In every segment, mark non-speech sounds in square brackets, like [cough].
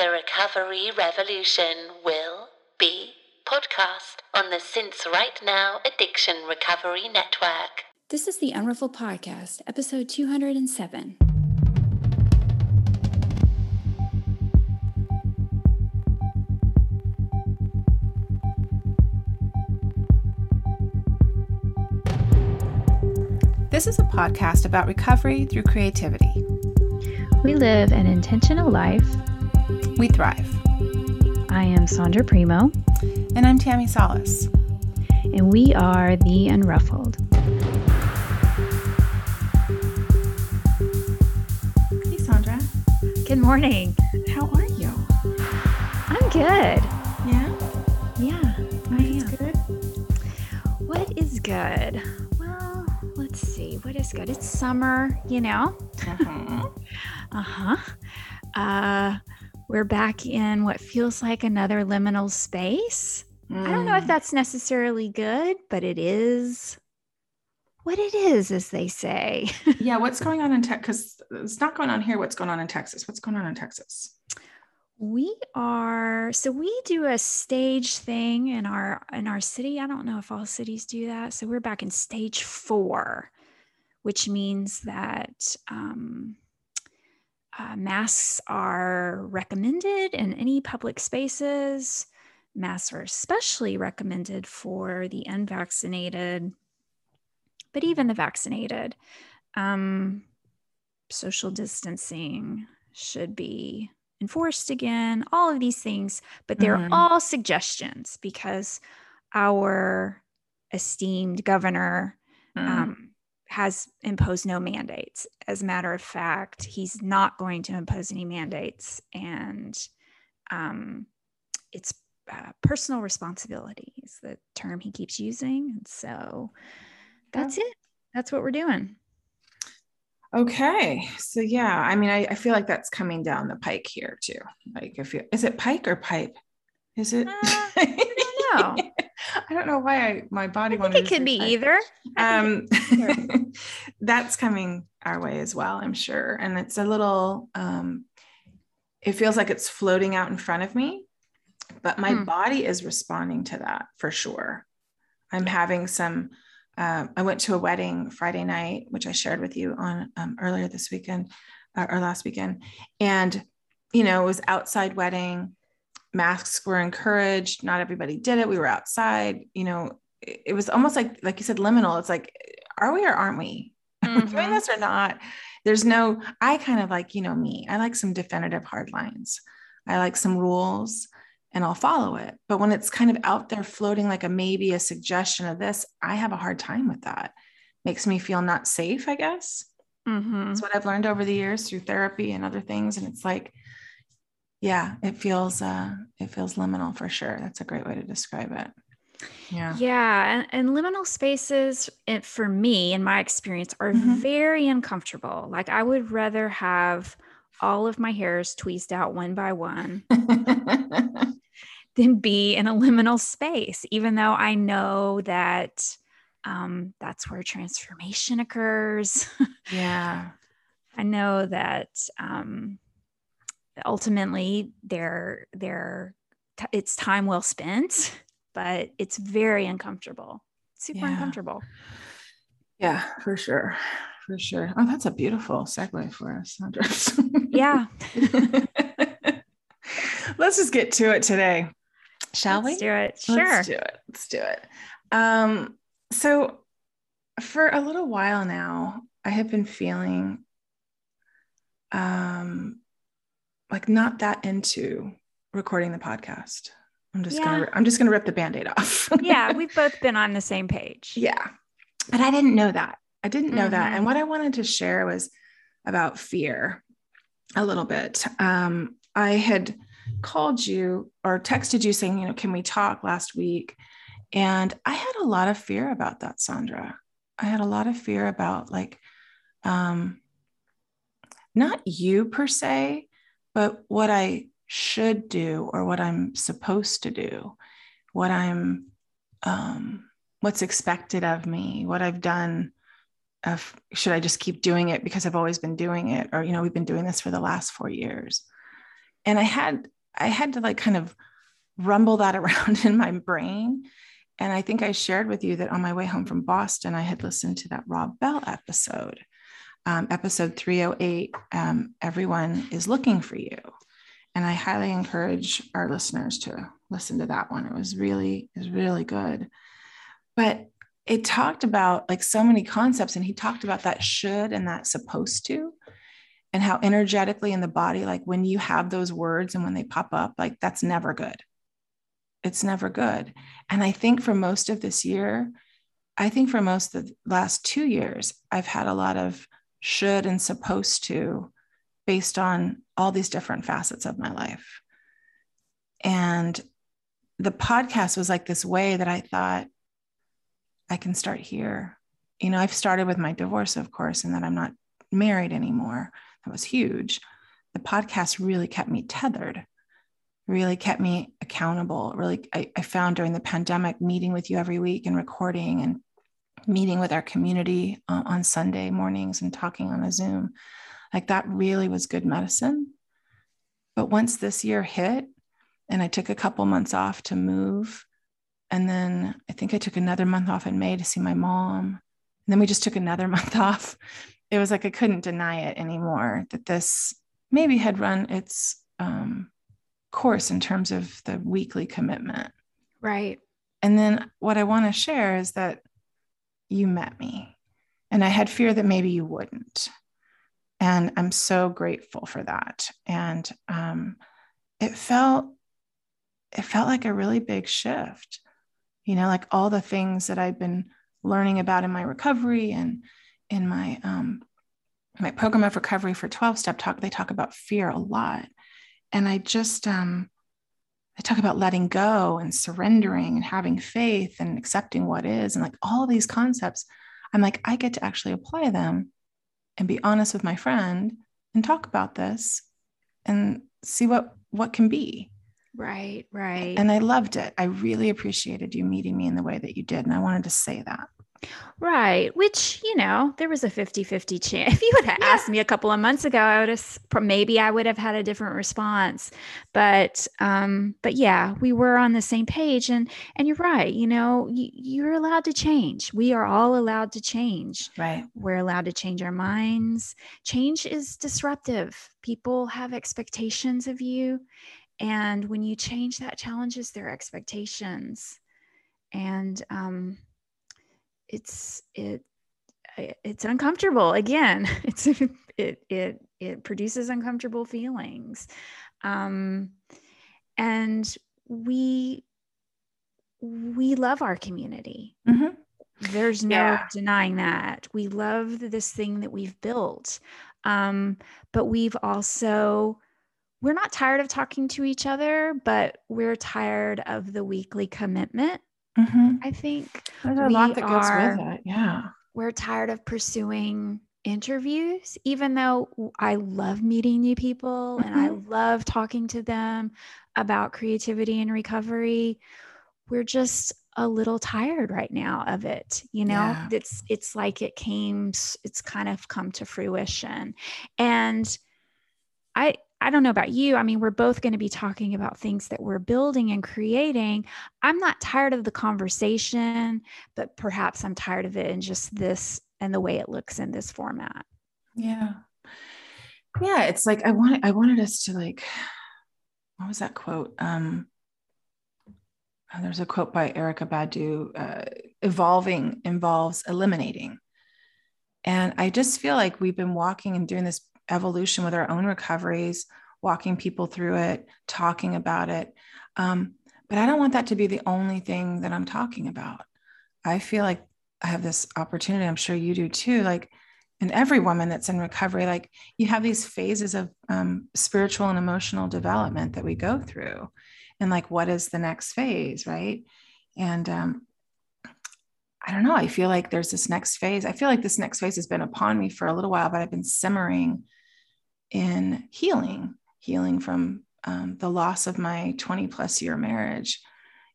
The Recovery Revolution will be podcast on the Since Right Now Addiction Recovery Network. This is the Unruffled Podcast, episode 207. This is a podcast about recovery through creativity. We live an intentional life. We thrive. I am Sondra Primeau. And I'm Tammi Salas. And we are The Unruffled. Hey, Sondra. Good morning. How are you? I'm good. Yeah? Yeah, I am. Good. What is good? Well, let's see. What is good? It's summer, you know? Uh-huh. [laughs] Uh-huh. Uh we're back in what feels like another liminal space. I don't know if Mm. that's necessarily good, but it is what it is, as they say. [laughs] Yeah, what's going on in Texas? Because it's not going on here. What's going on in Texas? What's going on in Texas? We are so we do a stage thing in our in our city. I don't know if all cities do that. So we're back in stage four, which means that um, uh, masks are recommended in any public spaces. Masks are especially recommended for the unvaccinated, but even the vaccinated. Um, social distancing should be enforced again, all of these things, but they're Mhm. all suggestions because our esteemed governor Mm. um, has imposed no mandates. As a matter of fact, he's not going to impose any mandates, and um, it's uh, personal responsibility is the term he keeps using. And so that's it. That's what we're doing. Okay. So yeah, I mean, I, I feel like that's coming down the pike here too. Like if you is it pike or pipe? Is it? Uh, I don't know. [laughs] I don't know why I my body I wanted it could be pipe. either. Um [laughs] that's coming our way as well i'm sure and it's a little um it feels like it's floating out in front of me but my Hmm. body is responding to that for sure i'm having some uh, i went to a wedding friday night which i shared with you on um, earlier this weekend uh, or last weekend and you know it was outside wedding masks were encouraged not everybody did it we were outside you know it, it was almost like like you said liminal. It's like are we or aren't we? [laughs] We doing this or not? There's no i kind of like you know me i like some definitive hard lines. I like some rules and i'll follow it. But when it's kind of out there floating like a maybe a suggestion of this i have a hard time with that. Makes me feel not safe i guess. Mm-hmm. that's what I've learned over the years through therapy and other things. And it's like, yeah, it feels uh it feels liminal for sure. That's a great way to describe it. Yeah. Yeah, and, and liminal spaces, it, for me, in my experience, are Mhm. very uncomfortable. Like I would rather have all of my hairs tweezed out one by one [laughs] than be in a liminal space, even though I know that um, that's where transformation occurs. [laughs] yeah. I know that um, ultimately they're, they're, t- it's time well spent, but it's very uncomfortable, super Yeah. uncomfortable. Yeah, for sure. For sure. Oh, that's a beautiful segue for us, Sondra. Yeah. [laughs] Let's just get to it today. Shall Let's we? do it. Sure. Let's do it. Let's do it. Um, so for a little while now, I have been feeling um like not that into recording the podcast. I'm just Yeah. gonna I'm just gonna rip the band-aid off. [laughs] yeah, we've both been on the same page. yeah. But I didn't know that. I didn't know that. Mhm. And what I wanted to share was about fear a little bit. Um, I had called you or texted you saying, you know, can we talk last week? And I had a lot of fear about that, Sondra. I had a lot of fear about like, um, not you per se, but what I should do or what I'm supposed to do, what I'm, um, what's expected of me, what I've done should I just keep doing it because I've always been doing it? Or, you know, we've been doing this for the last four years. and I had I had to like kind of rumble that [laughs] around in my brain. And I think I shared with you that on my way home from Boston, I had listened to that Rob Bell episode, um, episode 308. Um, Everyone is looking for you. And I highly encourage our listeners to listen to that one. It was really, it was really good. But it talked about like so many concepts, and he talked about that should and that supposed to and how energetically in the body, like when you have those words and when they pop up, like that's never good. It's never good. And I think for most of this year, I think for most of the last two years, I've had a lot of should and supposed to based on all these different facets of my life. And the podcast was like this way that I thought I can start here. You know, I've started with my divorce, of course, and that I'm not married anymore that was huge. The podcast really kept me tethered, really kept me accountable. Really, I, I found during the pandemic, meeting with you every week and recording and meeting with our community uh, on Sunday mornings and talking on a Zoom, like that really was good medicine. But once this year hit, and I took a couple months off to move, and then I think I took another month off in May to see my mom. And then we just took another [laughs] month off it was like I couldn't deny it anymore that this maybe had run its um, course in terms of the weekly commitment. Right. And then what I want to share is that you met me and I had fear that maybe you wouldn't. And I'm so grateful for that. And um, it felt, it felt like a really big shift, you know, like all the things that I've been learning about in my recovery and in my um, my program of recovery for 12 step talk they talk about fear a lot and i just um, i talk about letting go and surrendering and having faith and accepting what is and like all these concepts. I'm like i get to actually apply them and be honest with my friend and talk about this and see what what can be. Right right. and i loved it. I really appreciated you meeting me in the way that you did and i wanted to say that Right. Which, you know, there was a 50 50 chance. [laughs] If you would have yeah. asked me a couple of months ago, I would have maybe I would have had a different response. But, um, but yeah, we were on the same page. And, and you're right. You know, y- you're allowed to change. We are all allowed to change. Right. We're allowed to change our minds. Change is disruptive. People have expectations of you. And when you change that, challenges their expectations. And, um, it's it it's uncomfortable again. [laughs] It's it it it produces uncomfortable feelings. Um and we we love our community. Mm-hmm. there's no yeah. denying that. We love this thing that we've built. Um but we've also we're not tired of talking to each other but we're tired of the weekly commitment Mm-hmm. I think there's a lot that goes are, with it. Yeah. We're tired of pursuing interviews, even though I love meeting new people mm-hmm. and I mm-hmm. love talking to them about creativity and recovery. We're just a little tired right now of it you know yeah. it's it's like it came it's kind of come to fruition and i I don't know about you. I mean, we're both going to be talking about things that we're building and creating. I'm not tired of the conversation, but perhaps I'm tired of it in just this and the way it looks in this format. Yeah. Yeah. It's like I wanted I wanted us to like, what was that quote? Um oh, there's a quote by Erykah Badu, uh, evolving involves eliminating. And I just feel like we've been walking and doing this evolution with our own recoveries, walking people through it, talking about it. Um, but I don't want that to be the only thing that I'm talking about. I feel like I have this opportunity, I'm sure you do too. Like, and every woman that's in recovery, like you have these phases of um, spiritual and emotional development that we go through. And like, what is the next phase? Right. And um, I don't know. I feel like there's this next phase. I feel like this next phase has been upon me for a little while, but I've been simmering in healing, healing from um, the loss of my 20 plus year marriage,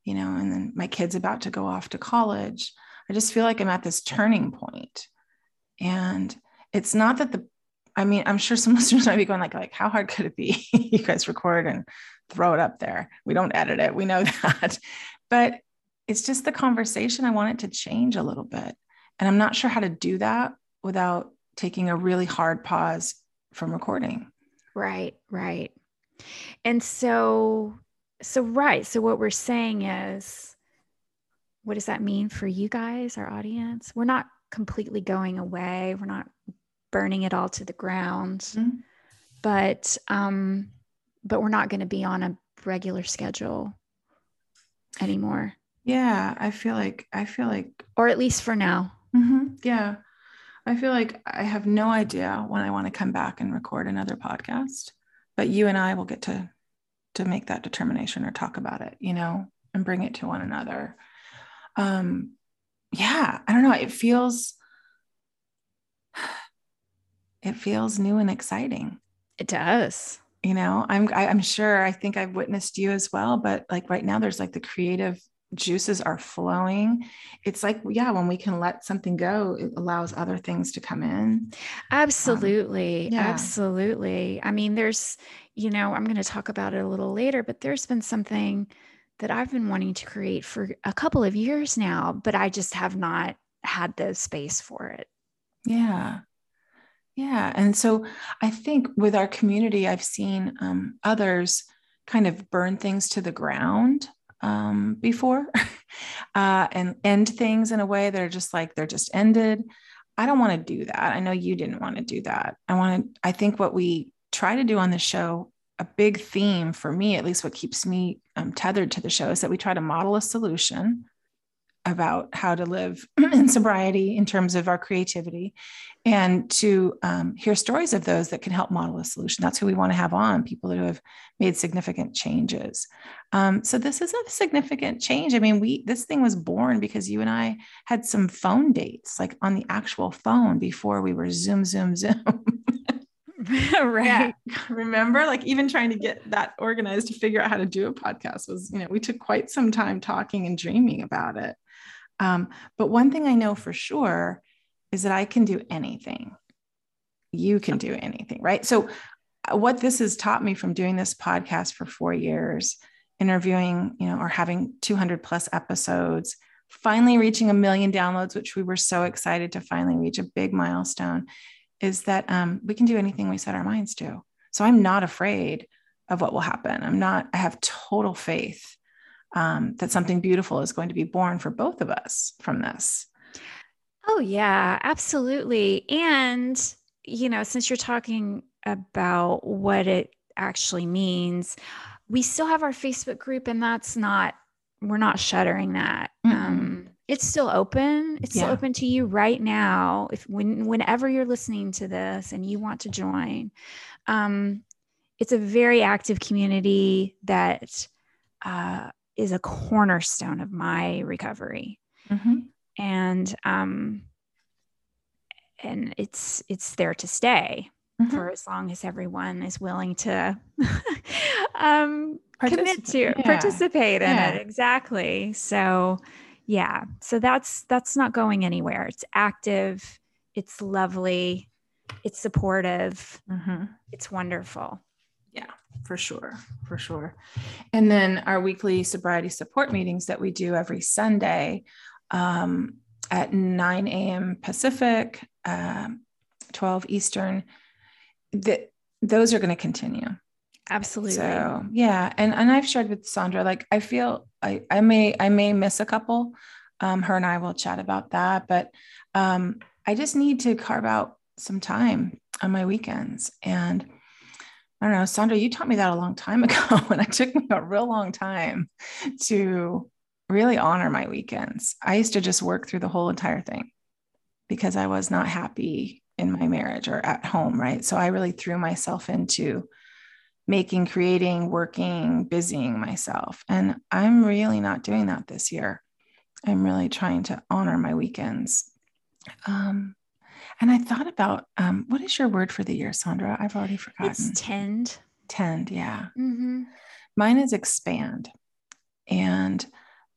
you know, and then my kid's about to go off to college. I just feel like I'm at this turning point. And it's not that the I mean, I'm sure some [laughs] listeners might be going like, like, how hard could it be? [laughs] you guys record and throw it up there. We don't edit it. We know [laughs] that. But it's just the conversation. I want it to change a little bit. And I'm not sure how to do that without taking a really hard pause from recording. Right, right. And so, so, right. So, what we're saying is, what does that mean for you guys, our audience? We're not completely going away. We're not burning it all to the ground. Mm-hmm. But um but we're not going to be on a regular schedule anymore. Yeah, I feel like I feel like or at least for now. Mm-hmm. Yeah. I feel like I have no idea when I want to come back and record another podcast, but you and I will get to to make that determination or talk about it, you know, and bring it to one another. Um yeah, I don't know, it feels [sighs] it feels new and exciting. It does. You know, I'm I, am i am sure I think I've witnessed you as well, but like right now there's like the creative juices are flowing. It's like yeah, when we can let something go, it allows other things to come in. Absolutely. Um, yeah. Absolutely. I mean, there's, you know, I'm going to talk about it a little later, but there's been something that I've been wanting to create for a couple of years now, but I just have not had the space for it. Yeah. Yeah. And so I think with our community, I've seen um, others kind of burn things to the ground um, before [laughs] uh, and end things in a way that are just like they're just ended. I don't want to do that. I know you didn't want to do that. I want to, I think what we try to do on the show, a big theme for me, at least what keeps me um, tethered to the show, is that we try to model a solution about how to live [clears throat] in sobriety in terms of our creativity and to um, hear stories of those that can help model a solution. That's who we want to have on people who have made significant changes. Um, so this is a significant change. I mean, we this thing was born because you and I had some phone dates, like on the actual phone before we were Zoom, Zoom, [laughs] Zoom. [laughs] right. Yeah. Remember, like even trying to get that organized to figure out how to do a podcast was, you know, we took quite some time talking and dreaming about it. Um, but one thing I know for sure is that I can do anything. You can do anything, right? So, uh, what this has taught me from doing this podcast for four years, interviewing, you know, or having 200 plus episodes, finally reaching a million downloads, which we were so excited to finally reach a big milestone, is that um, we can do anything we set our minds to. So, I'm not afraid of what will happen. I'm not, I have total faith um, that something beautiful is going to be born for both of us from this. Oh, yeah, absolutely. And, you know, since you're talking about what it actually means, we still have our Facebook group, and that's not, we're not shuttering that. Mm-hmm. Um, it's still open. It's yeah. still open to you right now. If when whenever you're listening to this and you want to join, um, it's a very active community that uh, is a cornerstone of my recovery. Mm-hmm. And um and it's it's there to stay mm-hmm. for as long as everyone is willing to [laughs] um commit to yeah. participate in yeah. it exactly so yeah so that's that's not going anywhere it's active it's lovely it's supportive mm-hmm. it's wonderful yeah. For sure for sure. And then our weekly sobriety support meetings that we do every sunday um, at 9 a.m pacific uh, 12 eastern that those are going to continue absolutely. so yeah and and i've shared with sondra like i feel i i may i may miss a couple. Um, her and i will chat about that but um, i just need to carve out some time on my weekends. And I don't know, Sondra, you taught me that a long time [laughs] ago, and it took me a real long time to really honor my weekends. I used to just work through the whole entire thing because I was not happy in my marriage or at home, right? So I really threw myself into making, creating, working, busying myself. And I'm really not doing that this year. I'm really trying to honor my weekends. Um, and I thought about um, what is your word for the year, Sondra? I've already forgotten. It's tend. Tend, yeah. Mm-hmm. Mine is expand. And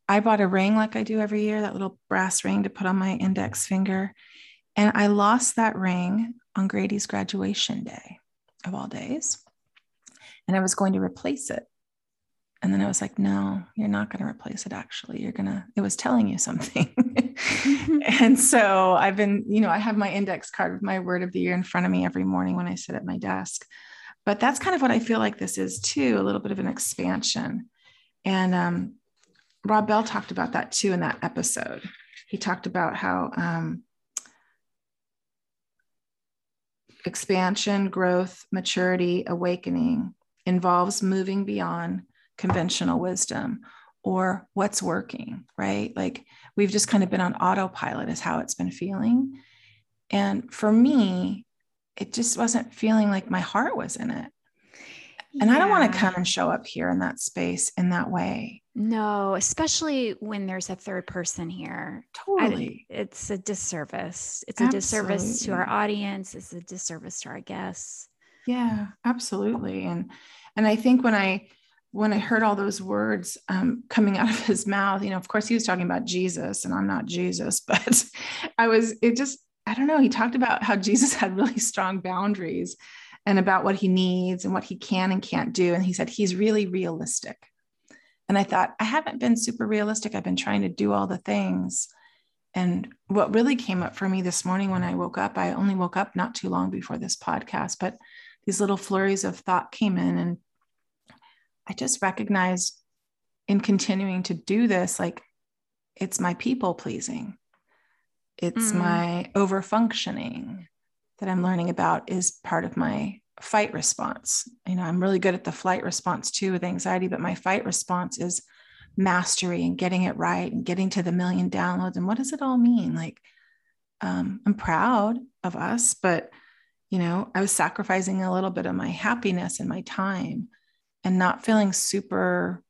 I bought a ring like I do every year, that little brass ring to put on my index finger. And I lost that ring on Grady's graduation day of all days. And I was going to replace it. And then I was like, no, you're not going to replace it. Actually, you're going to, it was telling you something. [laughs] [laughs] and so I've been, you know, I have my index card with my word of the year in front of me every morning when I sit at my desk. But that's kind of what I feel like this is too a little bit of an expansion. And um, Rob Bell talked about that too in that episode. He talked about how um, expansion, growth, maturity, awakening involves moving beyond conventional wisdom or what's working, right? Like we've just kind of been on autopilot, is how it's been feeling. And for me, it just wasn't feeling like my heart was in it. And yeah. I don't want to come and show up here in that space in that way. No, especially when there's a third person here. Totally. I, it's a disservice. It's absolutely. a disservice to our audience. It's a disservice to our guests. Yeah, absolutely. And and I think when I when I heard all those words um, coming out of his mouth, you know, of course he was talking about Jesus, and I'm not Jesus, [laughs] but I was. It just I don't know. He talked about how Jesus [laughs] had really strong boundaries and about what he needs and what he can and can't do. And he said he's really realistic. And I thought, I haven't been super realistic. I've been trying to do all the things. And what really came up for me this morning when I woke up, I only woke up not too long before this podcast, but these little flurries of thought came in. And I just recognized in continuing to do this, like it's my people pleasing, it's mm. my over functioning that I'm learning about is part of my fight response. You know, I'm really good at the flight response too with anxiety, but my fight response is mastery and getting it right and getting to the million downloads. And what does it all mean? Like, um, I'm proud of us, but you know, I was sacrificing a little bit of my happiness and my time and not feeling super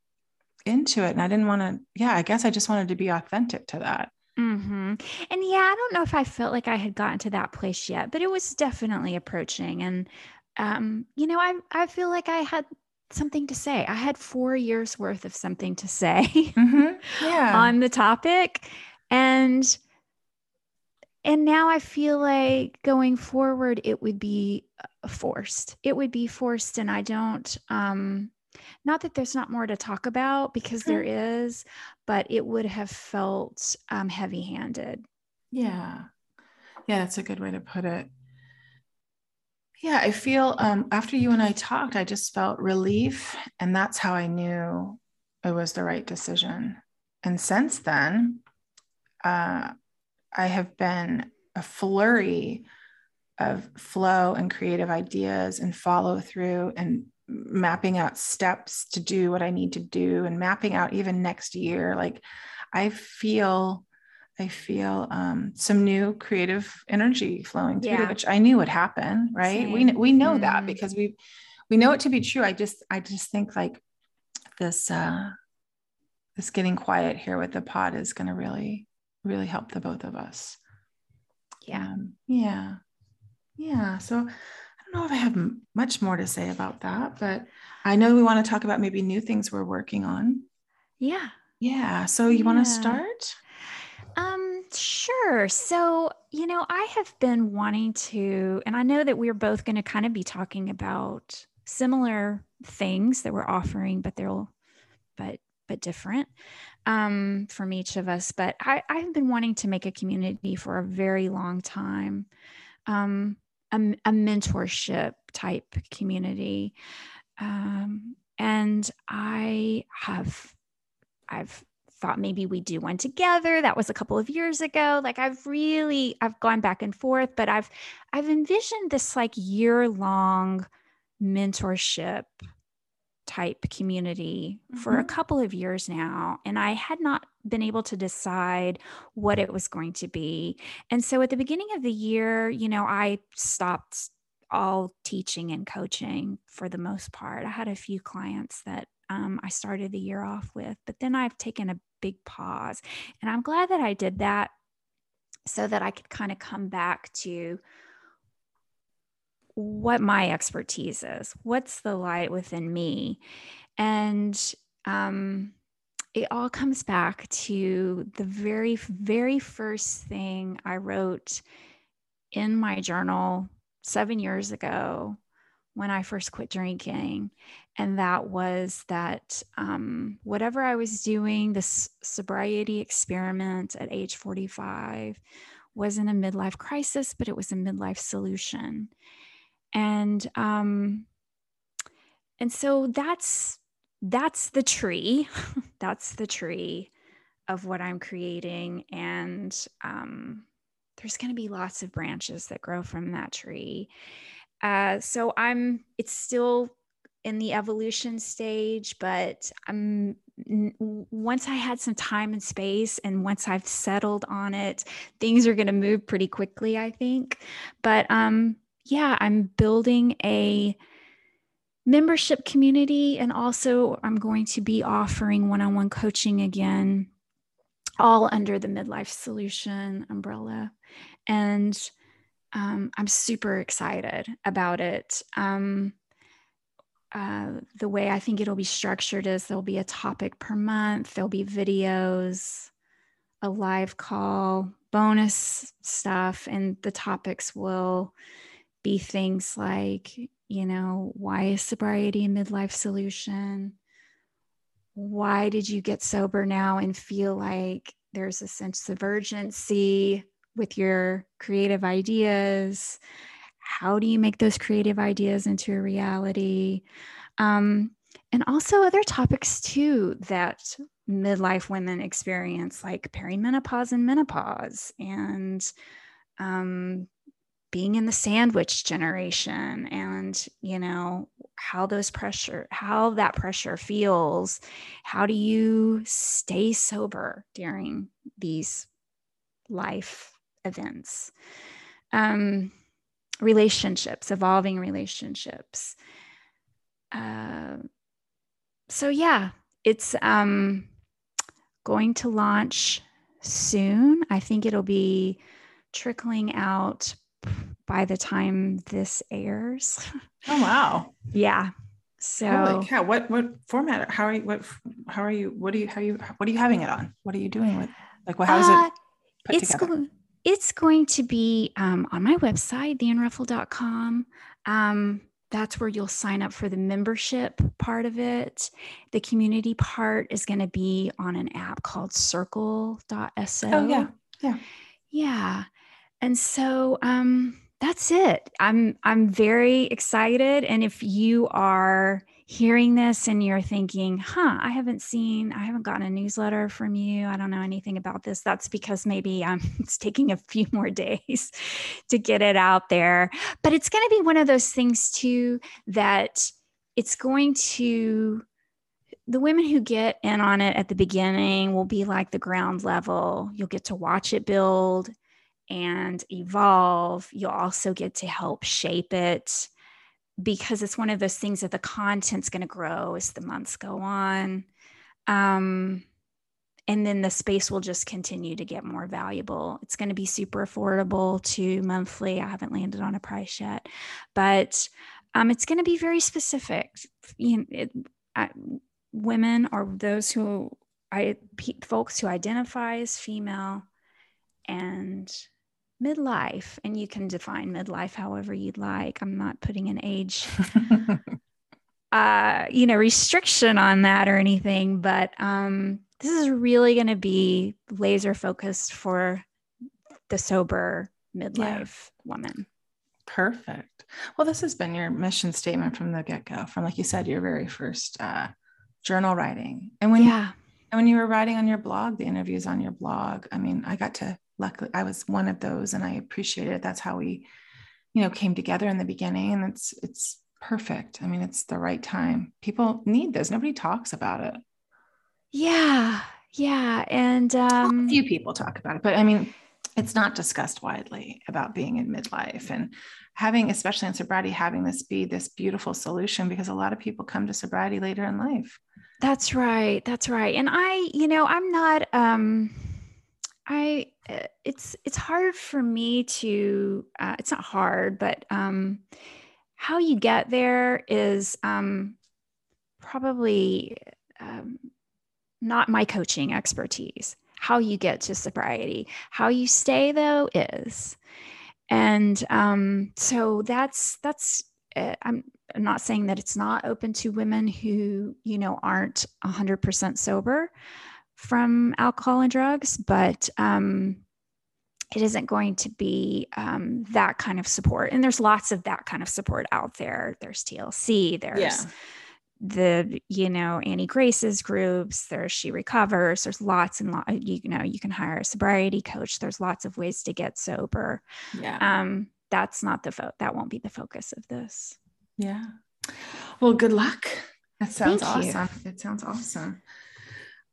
into it. And I didn't want to, yeah, I guess I just wanted to be authentic to that. Mm-hmm. And yeah, I don't know if I felt like I had gotten to that place yet, but it was definitely approaching. And um, you know, I I feel like I had something to say. I had four years worth of something to say mm-hmm. [laughs] yeah. on the topic. And and now I feel like going forward it would be forced. It would be forced and I don't um not that there's not more to talk about because there is, but it would have felt um, heavy handed. Yeah. Yeah, that's a good way to put it. Yeah, I feel um, after you and I talked, I just felt relief. And that's how I knew it was the right decision. And since then, uh, I have been a flurry of flow and creative ideas and follow through and mapping out steps to do what I need to do and mapping out even next year. Like I feel I feel um, some new creative energy flowing through, yeah. which I knew would happen, right? Same. We we know mm. that because we we know it to be true. I just I just think like this uh, this getting quiet here with the pod is going to really really help the both of us. Yeah, um, yeah, yeah. So I don't know if I have much more to say about that, but I know we want to talk about maybe new things we're working on. Yeah. Yeah. So you yeah. want to start? Um, sure. So, you know, I have been wanting to, and I know that we're both going to kind of be talking about similar things that we're offering, but they'll, but, but different um, from each of us. But I, I've been wanting to make a community for a very long time, um, a, a mentorship type community. Um, and I have, I've thought maybe we do one together that was a couple of years ago like i've really i've gone back and forth but i've i've envisioned this like year long mentorship type community mm-hmm. for a mm-hmm. couple of years now and i had not been able to decide what it was going to be and so at the beginning of the year you know i stopped all teaching and coaching for the most part i had a few clients that um, I started the year off with. But then I've taken a big pause. And I'm glad that I did that so that I could kind of come back to what my expertise is, what's the light within me. And um, it all comes back to the very, very first thing I wrote in my journal seven years ago when I first quit drinking. And that was that um, whatever I was doing, this sobriety experiment at age 45 wasn't a midlife crisis, but it was a midlife solution. And um, and so that's that's the tree. [laughs] that's the tree of what I'm creating. And um, there's going to be lots of branches that grow from that tree. Uh, so I'm, it's still in the evolution stage, but I'm once I had some time and space, and once I've settled on it, things are going to move pretty quickly, I think. But um, yeah, I'm building a membership community, and also I'm going to be offering one on one coaching again, all under the Midlife Solution umbrella. And um, I'm super excited about it. Um, uh, the way I think it'll be structured is there'll be a topic per month, there'll be videos, a live call, bonus stuff, and the topics will be things like, you know, why is sobriety a midlife solution? Why did you get sober now and feel like there's a sense of urgency? with your creative ideas. How do you make those creative ideas into a reality? Um, and also other topics too that midlife women experience, like perimenopause and menopause, and um, being in the sandwich generation, and you know how those pressure, how that pressure feels. How do you stay sober during these life events? Um, relationships evolving relationships. Uh, so yeah it's um, going to launch soon. I think it'll be trickling out by the time this airs oh wow [laughs] yeah so Holy cow. what what format how are you what how are you what are you how are you what are you having it on what are you doing with like well how is uh, it put it's together? it's going to be um, on my website, theunruffle.com. Um, that's where you'll sign up for the membership part of it. The community part is going to be on an app called circle.so. Oh, yeah. Yeah. Yeah. And so um, that's it. I'm I'm very excited. And if you are hearing this and you're thinking, huh, I haven't seen, I haven't gotten a newsletter from you. I don't know anything about this. That's because maybe um, [laughs] it's taking a few more days [laughs] to get it out there. But it's going to be one of those things too that it's going to, the women who get in on it at the beginning will be like the ground level. You'll get to watch it build and evolve. You'll also get to help shape it because it's one of those things that the content's going to grow as the months go on. Um, and then the space will just continue to get more valuable. It's going to be super affordable to monthly. I haven't landed on a price yet, but um, it's going to be very specific. You know, it, I, women or those who I folks who identify as female and midlife and you can define midlife however you'd like. I'm not putting an age [laughs] uh you know restriction on that or anything but um this is really going to be laser focused for the sober midlife yeah. woman. Perfect. Well this has been your mission statement from the get-go from like you said your very first uh journal writing. And when yeah. and when you were writing on your blog the interviews on your blog i mean i got to luckily I was one of those and I appreciate it. That's how we, you know, came together in the beginning and it's it's perfect. I mean, it's the right time. People need this. Nobody talks about it. Yeah. Yeah. And um a few people talk about it, but I mean, it's not discussed widely about being in midlife and having, especially in sobriety, having this be this beautiful solution because a lot of people come to sobriety later in life. That's right. That's right. And I, you know, I'm not um I uh, it's it's hard for me to uh, it's not hard, but um, how you get there is um, probably um, not my coaching expertise. How you get to sobriety, how you stay though is, and um, so that's that's I'm, I'm not saying that it's not open to women who you know aren't 100% sober from alcohol and drugs but um, it isn't going to be um, that kind of support. And there's lots of that kind of support out there. There's tlc there's yeah. the you know annie grace's groups there's she recovers there's lots and lots you know you can hire a sobriety coach. There's lots of ways to get sober. Yeah. Um that's not the fo- that won't be the focus of this. Yeah. Well good luck. That sounds Thank awesome. You. it sounds awesome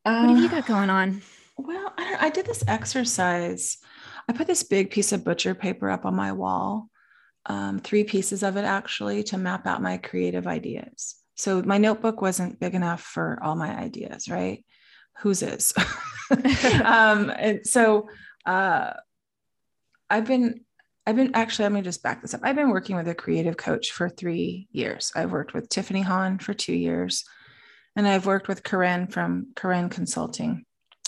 what have you got going on well I, I did this exercise I put this big piece of butcher paper up on my wall, um, three pieces of it actually, to map out my creative ideas. So my notebook wasn't big enough for all my ideas, right? Whose is? [laughs] [laughs] um, and so uh, I've been, I've been actually, let me just back this up. I've been working with a creative coach for three years. I've worked with Tiffany Han for two years, and I've worked with Corinne from Corinne Consulting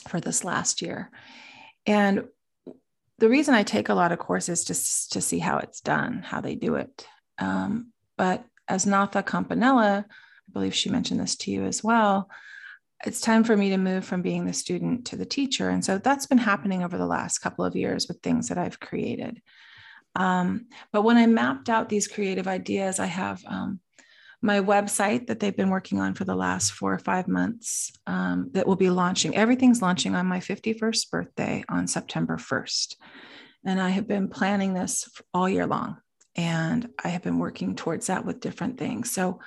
for this last year. And the reason I take a lot of courses just to see how it's done, how they do it. Um, but as Natha Campanella, I believe she mentioned this to you as well. It's time for me to move from being the student to the teacher. And so that's been happening over the last couple of years with things that I've created. Um, but when I mapped out these creative ideas, I have um, my website that they've been working on for the last four or five months um, that will be launching. Everything's launching on my 51st birthday on September 1st. And I have been planning this all year long. And I have been working towards that with different things. So,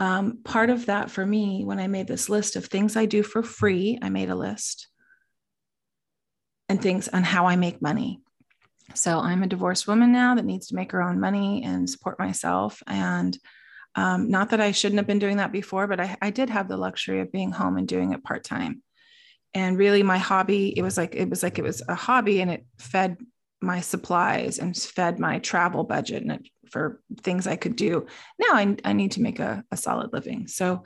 um, part of that for me, when I made this list of things I do for free, I made a list and things on how I make money. So, I'm a divorced woman now that needs to make her own money and support myself. And um, not that I shouldn't have been doing that before, but I, I did have the luxury of being home and doing it part time. And really, my hobby it was like it was like it was a hobby, and it fed my supplies and fed my travel budget and it, for things I could do. Now I, I need to make a, a solid living. So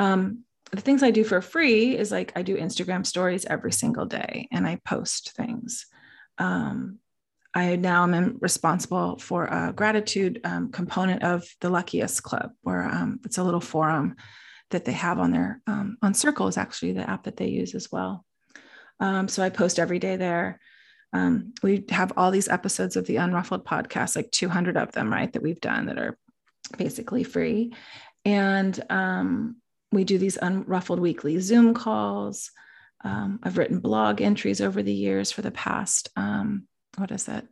um, the things I do for free is like I do Instagram stories every single day and I post things. Um, I now am responsible for a gratitude um, component of the Luckiest Club, where um, it's a little forum that they have on their um, on Circle is actually the app that they use as well. Um, so I post every day there. Um, we have all these episodes of the Unruffled podcast, like 200 of them, right, that we've done that are basically free, and um, we do these unruffled weekly Zoom calls. I've written blog entries over the years for the past what is it?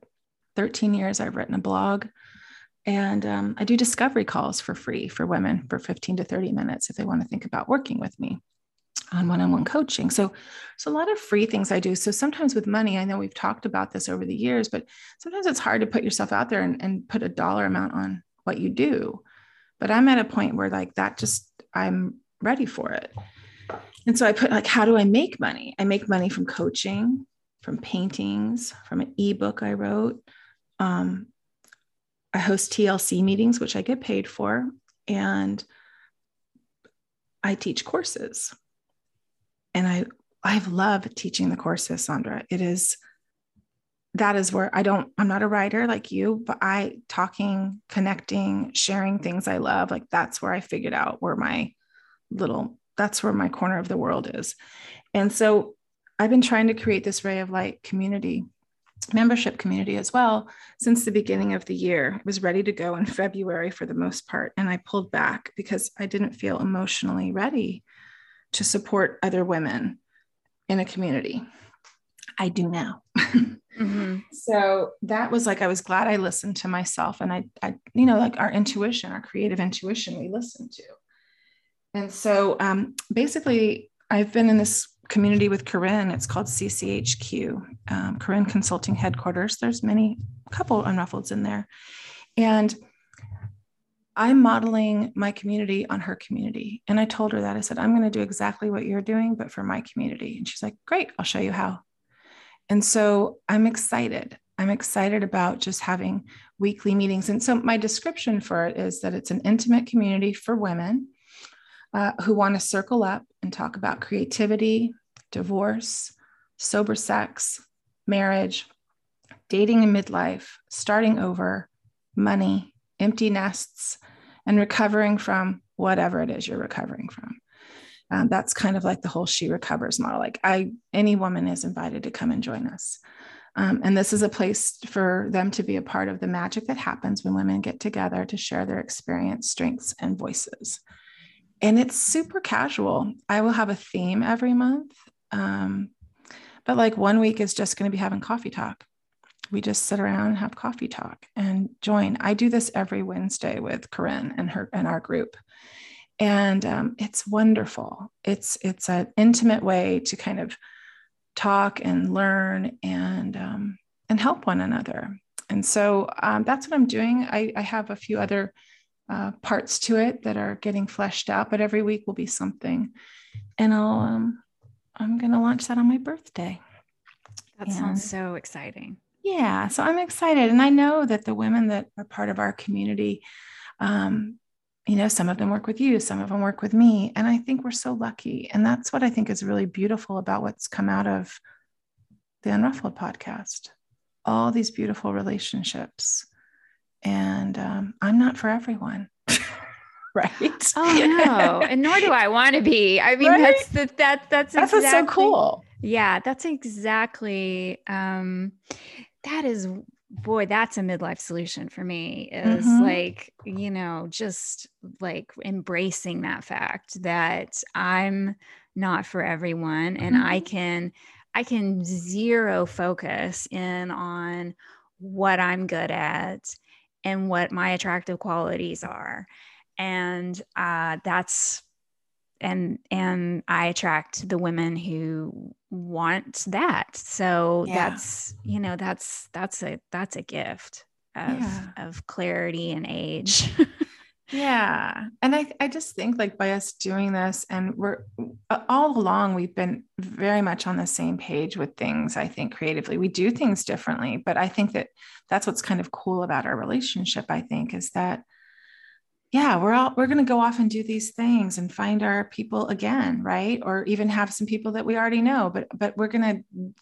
13 years i've written a blog. And um, i do discovery calls for free for women for 15 to 30 minutes if they want to think about working with me on one-on-one coaching. So there's a lot of free things i do. So sometimes with money i know we've talked about this over the years but sometimes it's hard to put yourself out there and, and put a dollar amount on what you do. But i'm at a point where like that just i'm ready for it. And so i put like how do i make money? I make money from coaching from paintings, from an ebook I wrote. Um, I host TLC meetings, which I get paid for, and I teach courses. And I I've loved teaching the courses, Sondra. It is that is where I don't, I'm not a writer like you, but I talking, connecting, sharing things I love, like that's where I figured out where my little, that's where my corner of the world is. And so I've been trying to create this ray of light community, membership community as well, since the beginning of the year. It was ready to go in February for the most part. And I pulled back because I didn't feel emotionally ready to support other women in a community. I do now. [laughs] Mm-hmm. so that was like I was glad I listened to myself and I, I, you know, like our intuition, our creative intuition, we listen to. And so um, basically, I've been in this community with Corinne. It's called CCHQ, um, Corinne Consulting Headquarters. There's many, a couple unruffleds in there. And I'm modeling my community on her community. And I told her that I said, I'm going to do exactly what you're doing, but for my community. And she's like, great, I'll show you how. And so I'm excited. I'm excited about just having weekly meetings. And so my description for it is that it's an intimate community for women uh, who want to circle up and talk about creativity, divorce, sober sex, marriage, dating in midlife, starting over, money, empty nests, and recovering from whatever it is you're recovering from. Um, that's kind of like the whole she recovers model. Like I, any woman is invited to come and join us. Um, and this is a place for them to be a part of the magic that happens when women get together to share their experience, strengths, and voices. And it's super casual. I will have a theme every month. Um, but like one week is just going to be having coffee talk. We just sit around and have coffee talk and join. I do this every Wednesday with Corinne and her and our group and um, it's wonderful it's it's an intimate way to kind of talk and learn and um, and help one another and so um, that's what i'm doing I, I have a few other uh, parts to it that are getting fleshed out but every week will be something and i'll um, i'm going to launch that on my birthday that and, sounds so exciting yeah so i'm excited and i know that the women that are part of our community um, you know, some of them work with you, some of them work with me. And I think we're so lucky. And that's what I think is really beautiful about what's come out of the Unruffled podcast all these beautiful relationships. And um, I'm not for everyone. [laughs] right? [laughs] Oh no, and nor do I want to be. I mean, right? that's the, that that's that's exactly, what's so cool. Yeah, that's exactly. Um, that is boy that's a midlife solution for me is mm-hmm. like you know just like embracing that fact that i'm not for everyone and mm-hmm. i can i can zero focus in on what i'm good at and what my attractive qualities are. And uh, that's and and i attract the women who want that. So yeah. that's you know that's that's a that's a gift of yeah. of clarity and age. [laughs] Yeah. And i i just think like by us doing this and we're all along we've been very much on the same page with things i think creatively. We do things differently but i think that that's what's kind of cool about our relationship i think is that yeah we're all we're going to go off and do these things and find our people again right? Or even have some people that we already know but but we're going to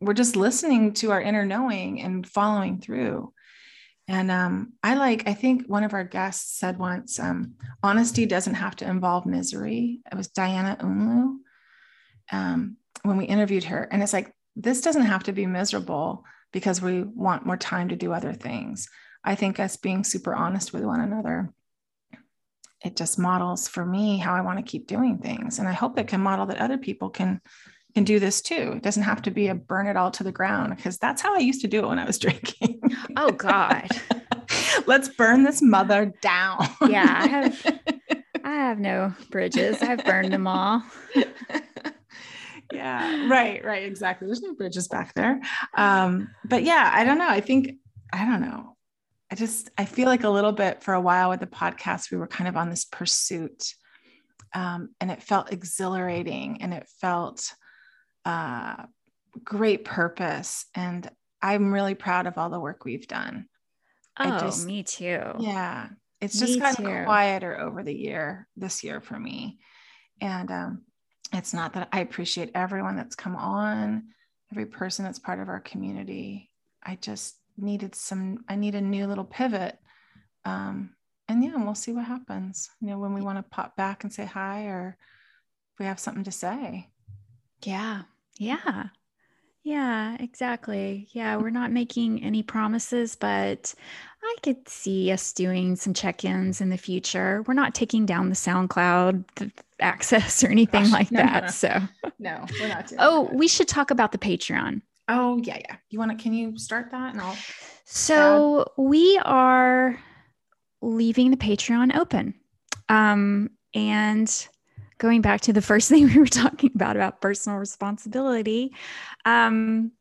we're just listening to our inner knowing and following through. And um, i like i think one of our guests said once um, honesty doesn't have to involve misery. It was diana unlu um, when we interviewed her. And it's like this doesn't have to be miserable because we want more time to do other things i think us being super honest with one another it just models for me how I want to keep doing things. And I hope it can model that other people can can do this too. It doesn't have to be a burn it all to the ground because that's how I used to do it when I was [laughs] drinking. Oh God. [laughs] Let's burn this mother down. yeah, I have [laughs] I have no bridges. I've burned them all. Yeah, right, right, exactly. There's no bridges back there. Um, but yeah, I don't know. I think I don't know. I just I feel like a little bit for a while with the podcast we were kind of on this pursuit, um, and it felt exhilarating and it felt uh, great purpose. And I'm really proud of all the work we've done. Oh, just, me too. Yeah, it's just me kind too. of quieter over the year this year for me, and um, it's not that I appreciate everyone that's come on, every person that's part of our community. I just needed some i need a new little pivot. Um, and yeah we'll see what happens. You know when we want to pop back and say hi or if we have something to say. Yeah. Yeah. Yeah exactly. Yeah we're not making any promises but i could see us doing some check-ins in the future we're not taking down the soundcloud [laughs] access or anything Gosh, like no, that no, so no we're not oh that. we should talk about the patreon Oh, yeah, yeah. You want to, can you start that and I'll. So add? we are leaving the Patreon open. Um, and going back to the first [laughs] thing we were talking about, about personal responsibility, um,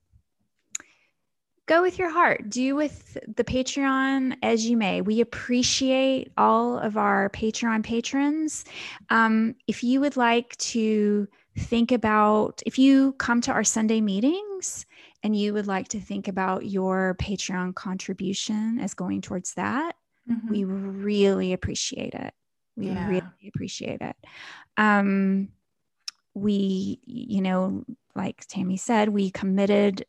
go with your heart. Do with the Patreon as you may. We appreciate all of our Patreon patrons. Um, if you would like to think about, if you come to our Sunday meetings, and you would like to think about your Patreon contribution as going towards that, mm-hmm. we really appreciate it. We yeah. really appreciate it. Um, we, you know, like Tammi said, we committed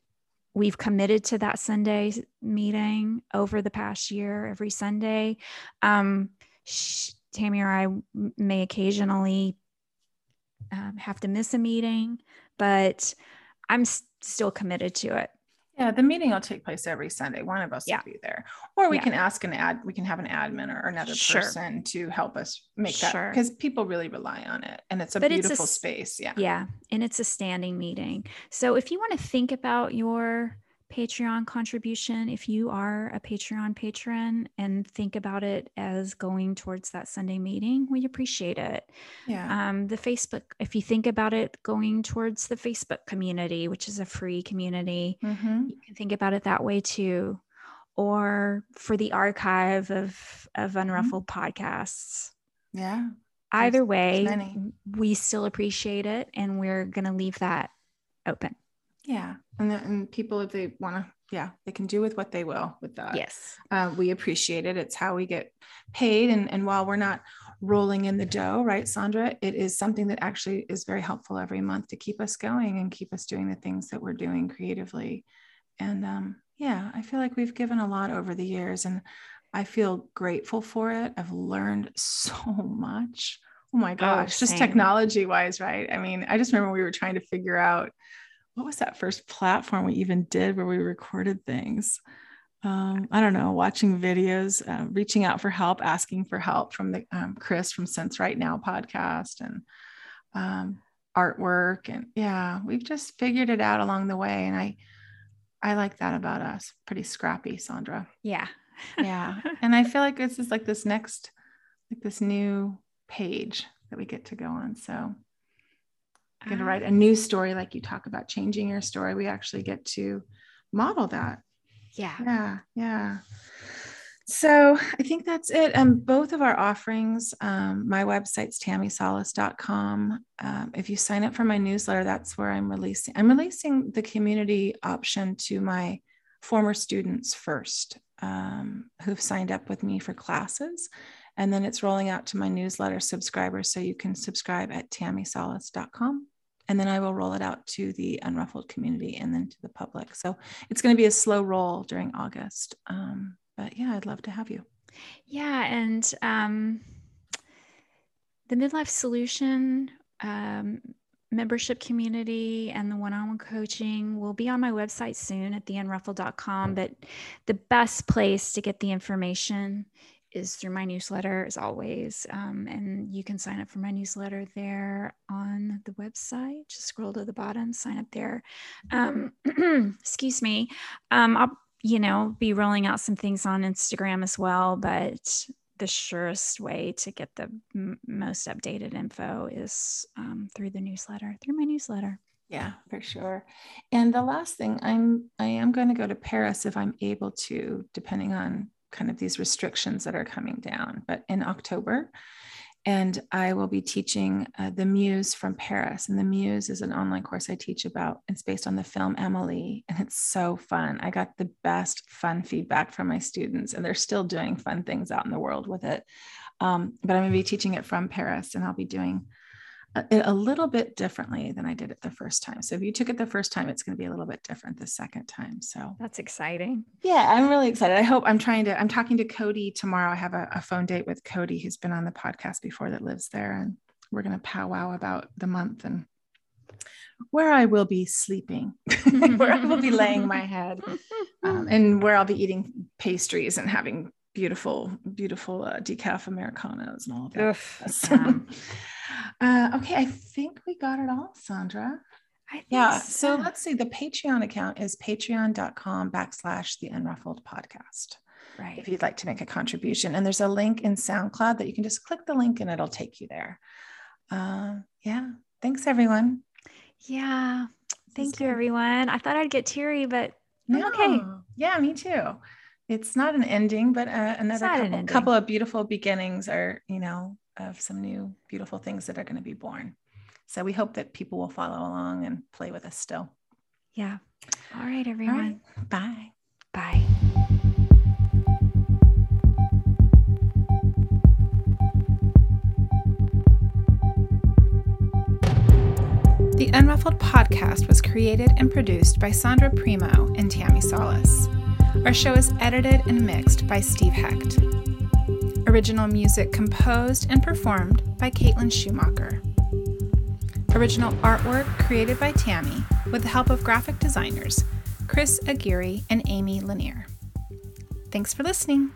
we've committed to that Sunday meeting over the past year, every Sunday. Um, sh- Tammi or I may occasionally um, have to miss a meeting, but I'm still committed to it. Yeah, the meeting will take place every Sunday. One of us Yeah. will be there, or we Yeah. can ask an ad. We can have an admin or another Sure. person to help us make that because people really rely on it, and it's a But it's a beautiful space. Yeah. Yeah, and it's a standing meeting. So if you want to think about your Patreon contribution, if you are a Patreon patron and think about it as going towards that Sunday meeting, we appreciate it. Yeah. Um, the Facebook, if you think about it going towards the Facebook community, which is a free community, Mhm. you can think about it that way too. Or for the archive of of unruffled podcasts. Yeah. Either There's way, we still appreciate it and we're going to leave that open. Yeah. And, and people, if they want to, yeah, they can do with what they will with that. yes. Uh, we appreciate it. It's how we get paid. And, and while we're not rolling in the dough, right, Sondra, it is something that actually is very helpful every month to keep us going and keep us doing the things that we're doing creatively. And um, yeah, I feel like we've given a lot over the years and I feel grateful for it. I've learned [laughs] so much. Oh my gosh, just technology wise, right? I mean, I just remember we were trying to figure out what was that first platform we even did where we recorded things um, I don't know, watching videos, uh, reaching out for help, asking for help from the um, Chris from Sense Right Now podcast and um, artwork. And yeah, we've just figured it out along the way. And I, I like that about us. Pretty scrappy, Sondra. Yeah. Yeah. [laughs] and I feel like this is like this next, like this new page that we get to go on. So going to write a new story, like you talk about changing your story. We actually get to model that. Yeah. yeah yeah. So i think that's it. Um, both of our offerings um, my website's tammisalas.com um, if you sign up for my newsletter that's where i'm releasing i'm releasing the community option to my former students first um, who've signed up with me for classes. And then it's rolling out to my newsletter subscribers so you can subscribe at tammisalas.com and then I will roll it out to the unruffled community and then to the public. So it's going to be a slow roll during August. Um, but yeah, I'd love to have you. Yeah. And um, the Midlife Solution um, membership community and the one on one coaching will be on my website soon at theunruffled.com. But the best place to get the information is through my newsletter, as always. Um, and you can sign up for my newsletter there on the website. Just scroll to the bottom, sign up there. Um, [clears throat] excuse me. Um, I'll, you know, be rolling out some things on Instagram as well, but the surest way to get the m- most updated info is um, through the newsletter, through my newsletter. Yeah, for sure. And the last thing, I'm I am going to go to Paris if I'm able to, depending on kind of these restrictions that are coming down, but in October. And I will be teaching uh, the Muse from Paris. And the Muse is an online course I teach about. It's based on the film Amélie, and it's so fun. I got the best fun feedback from my students, and they're still doing fun things out in the world with it. Um, but I'm going to be teaching it from Paris, and I'll be doing a, a little bit differently than I did it the first time. So if you took it the first time, it's going to be a little bit different the second time. So That's exciting. yeah, I'm really excited. I hope I'm trying to, I'm talking to Cody tomorrow. I have a, a phone date with Cody, who's been on the podcast before that lives there. And we're going to powwow about the month and where I will be sleeping, [laughs] where I will be laying my head, [laughs] um, and where I'll be eating pastries and having beautiful, beautiful uh, decaf Americanos and all of that. Oof, So, [laughs] uh, okay, I think we got it all, Sondra. I think Yeah. So let's see. The Patreon account is patreon.com backslash the unruffled podcast. right. If you'd like to make a contribution. And there's a link in SoundCloud that you can just click the link and it'll take you there. Uh, yeah. Thanks, everyone. Yeah. Thank you, everyone. I thought I'd get teary, but I'm okay. Yeah, me too. It's not an ending, but uh, another not an couple, of beautiful beginnings are, you know, of some new beautiful things that are going to be born. So we hope that people will follow along and play with us still. yeah. All right, everyone. right. Bye. Bye. The Unruffled podcast was created and produced by Sondra Primeau and Tammi Salas. Our show is edited and mixed by Steve Hecht. Original music composed and performed by Caitlin Schumacher. Original artwork created by Tammi with the help of graphic designers Chris Aguirre and Amy Lanier. Thanks for listening.